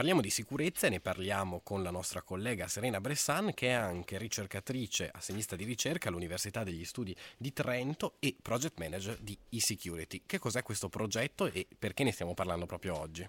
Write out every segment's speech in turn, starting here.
Parliamo di sicurezza e ne parliamo con la nostra collega Serena Bressan che è anche ricercatrice assegnista di ricerca all'Università degli Studi di Trento e project manager di eSecurity. Che cos'è questo progetto e perché ne stiamo parlando proprio oggi?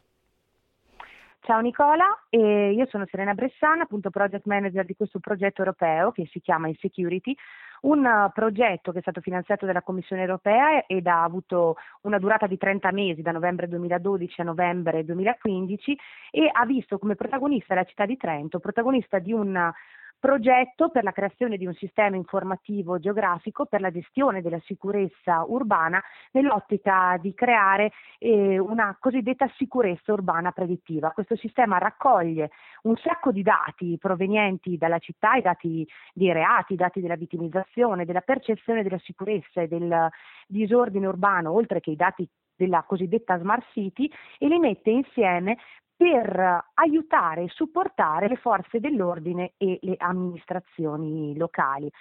Ciao Nicola, eh, io sono Serena Bressan, appunto project manager di questo progetto europeo che si chiama eSecurity, un progetto che è stato finanziato dalla Commissione europea ed ha avuto una durata di 30 mesi, da novembre 2012 a novembre 2015, e ha visto come protagonista la città di Trento, protagonista di un progetto per la creazione di un sistema informativo geografico per la gestione della sicurezza urbana nell'ottica di creare eh, una cosiddetta sicurezza urbana predittiva. Questo sistema raccoglie un sacco di dati provenienti dalla città, i dati dei reati, i dati della vittimizzazione, della percezione della sicurezza e del disordine urbano, oltre che i dati della cosiddetta Smart City e li mette insieme per aiutare e supportare le forze dell'ordine e le amministrazioni locali.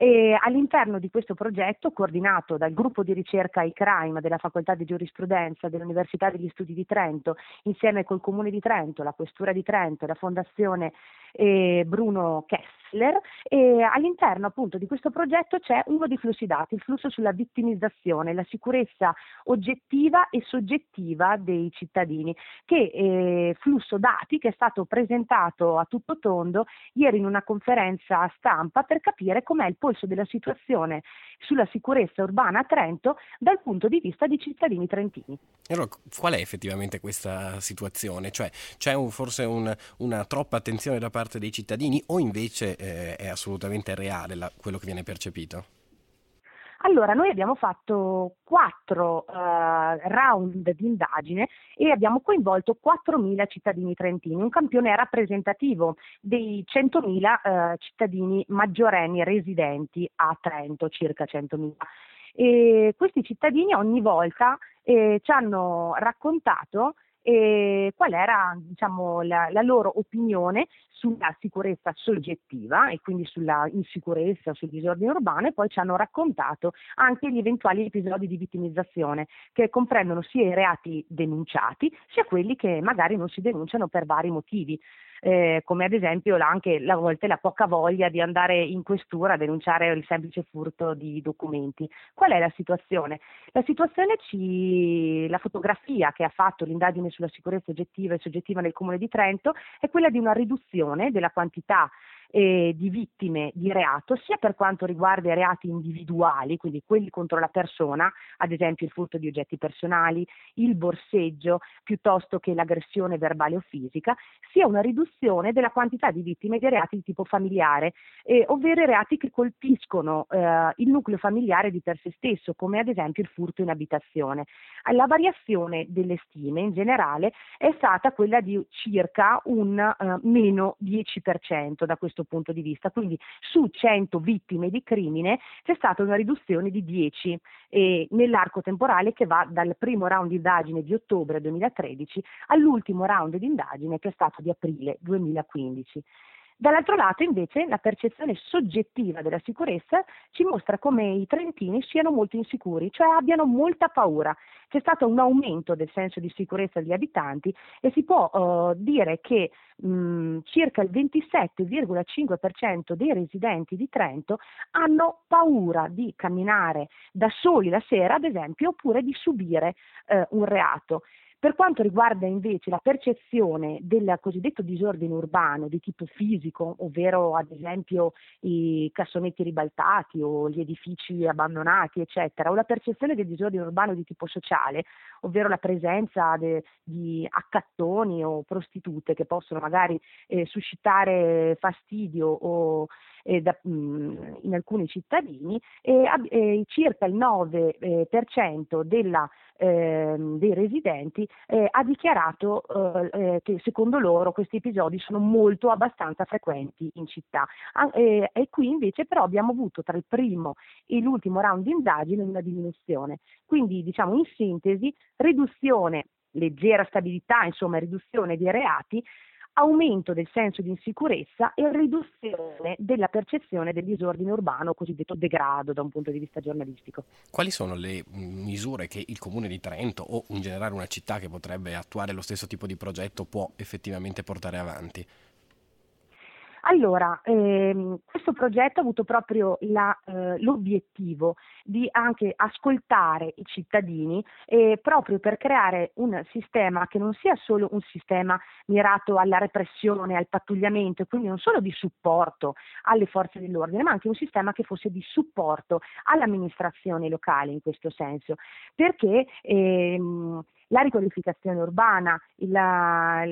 E all'interno di questo progetto, coordinato dal gruppo di ricerca ICRIME della Facoltà di Giurisprudenza dell'Università degli Studi di Trento, insieme col Comune di Trento, la Questura di Trento e la Fondazione eh, Bruno Kessler, e all'interno appunto di questo progetto c'è uno dei flussi dati, il flusso sulla vittimizzazione, la sicurezza oggettiva e soggettiva dei cittadini, che eh, flusso dati che è stato presentato a tutto tondo ieri in una conferenza stampa per capire com'è il polso della situazione sulla sicurezza urbana a Trento dal punto di vista di cittadini trentini. Allora, qual è effettivamente questa situazione? Cioè, c'è un, forse un, una troppa attenzione da parte dei cittadini o invece eh, è assolutamente reale la, quello che viene percepito? Allora, noi abbiamo fatto quattro uh, round di indagine e abbiamo coinvolto 4.000 cittadini trentini, un campione rappresentativo dei 100.000 uh, cittadini maggiorenni residenti a Trento, circa 100.000. E questi cittadini ogni volta eh, ci hanno raccontato e qual era diciamo, la, la, loro opinione sulla sicurezza soggettiva e quindi sulla insicurezza, sul disordine urbano e poi ci hanno raccontato anche gli eventuali episodi di vittimizzazione che comprendono sia i reati denunciati sia quelli che magari non si denunciano per vari motivi eh, come ad esempio anche a volte la poca voglia di andare in questura a denunciare il semplice furto di documenti. Qual è la situazione? La situazione ci, la fotografia che ha fatto l'indagine sulla sicurezza oggettiva e soggettiva nel Comune di Trento è quella di una riduzione della quantità eh, di vittime di reato, sia per quanto riguarda i reati individuali, quindi quelli contro la persona, ad esempio il furto di oggetti personali, il borseggio, piuttosto che l'aggressione verbale o fisica, sia una riduzione della quantità di vittime di reati di tipo familiare, eh, ovvero i reati che colpiscono eh, il nucleo familiare di per sé stesso, come ad esempio il furto in abitazione. La variazione delle stime in generale è stata quella di circa un uh, meno 10% da questo questo punto di vista. Quindi su 100 vittime di crimine c'è stata una riduzione di 10 eh, nell'arco temporale che va dal primo round di indagine di ottobre 2013 all'ultimo round di indagine che è stato di aprile 2015. Dall'altro lato invece la percezione soggettiva della sicurezza ci mostra come i trentini siano molto insicuri, cioè abbiano molta paura. C'è stato un aumento del senso di sicurezza degli abitanti e si può uh, dire che mh, circa il 27,5% dei residenti di Trento hanno paura di camminare da soli la sera, ad esempio, oppure di subire uh, un reato. Per quanto riguarda invece la percezione del cosiddetto disordine urbano di tipo fisico, ovvero ad esempio i cassonetti ribaltati o gli edifici abbandonati, eccetera, o la percezione del disordine urbano di tipo sociale, ovvero la presenza de, di accattoni o prostitute che possono magari eh, suscitare fastidio o eh, da, mh, mm, in alcuni cittadini, eh, circa il 9% della ehm, dei residenti eh, ha dichiarato eh, eh, che secondo loro questi episodi sono molto abbastanza frequenti in città ah, e qui invece però abbiamo avuto tra il primo e l'ultimo round di indagine una diminuzione. Quindi diciamo in sintesi riduzione leggera stabilità, insomma riduzione dei reati aumento del senso di insicurezza e riduzione della percezione del disordine urbano, cosiddetto degrado da un punto di vista giornalistico. Quali sono le misure che il Comune di Trento o in generale una città che potrebbe attuare lo stesso tipo di progetto può effettivamente portare avanti? Allora, ehm, questo progetto ha avuto proprio la, eh, l'obiettivo di anche ascoltare i cittadini eh, proprio per creare un sistema che non sia solo un sistema mirato alla repressione, al pattugliamento, quindi non solo di supporto alle forze dell'ordine, ma anche un sistema che fosse di supporto all'amministrazione locale in questo senso, perché ehm, la riqualificazione urbana, la,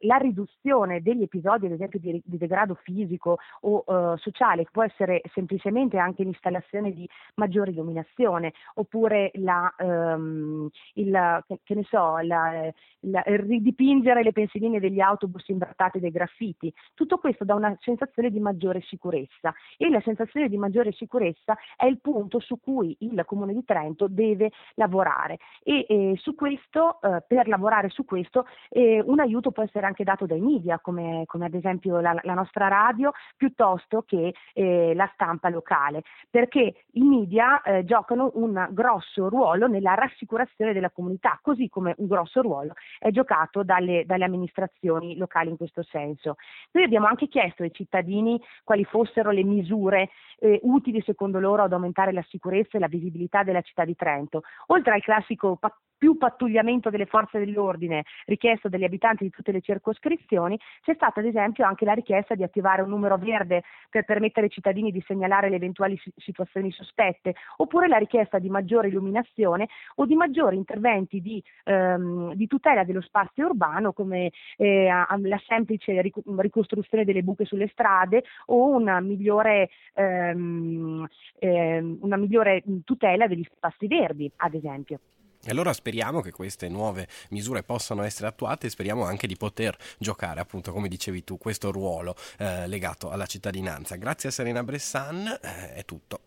la, riduzione degli episodi, ad esempio, di, di degrado fisico o uh, sociale, che può essere semplicemente anche l'installazione di maggiore illuminazione, oppure la, um, il, che, che, so, la, ridipingere le pensiline degli autobus imbrattate dai graffiti. Tutto questo dà una sensazione di maggiore sicurezza e la sensazione di maggiore sicurezza è il punto su cui il Comune di Trento deve lavorare e, e su questo questo, eh, per lavorare su questo, eh, un aiuto può essere anche dato dai media, come, come ad esempio la, la, nostra radio, piuttosto che eh, la stampa locale, perché i media eh, giocano un grosso ruolo nella rassicurazione della comunità, così come un grosso ruolo è giocato dalle, dalle amministrazioni locali in questo senso. Noi abbiamo anche chiesto ai cittadini quali fossero le misure eh, utili secondo loro ad aumentare la sicurezza e la visibilità della città di Trento, oltre al classico più pattugliamento delle forze dell'ordine richiesto dagli abitanti di tutte le circoscrizioni, c'è stata ad esempio anche la richiesta di attivare un numero verde per permettere ai cittadini di segnalare le eventuali situazioni sospette, oppure la richiesta di maggiore illuminazione o di maggiori interventi di, ehm, di tutela dello spazio urbano come eh, la semplice ricostruzione delle buche sulle strade o una migliore, ehm, ehm, una migliore tutela degli spazi verdi, ad esempio. E allora speriamo che queste nuove misure possano essere attuate e speriamo anche di poter giocare, appunto, come dicevi tu, questo ruolo eh, legato alla cittadinanza. Grazie a Serena Bressan, eh, è tutto.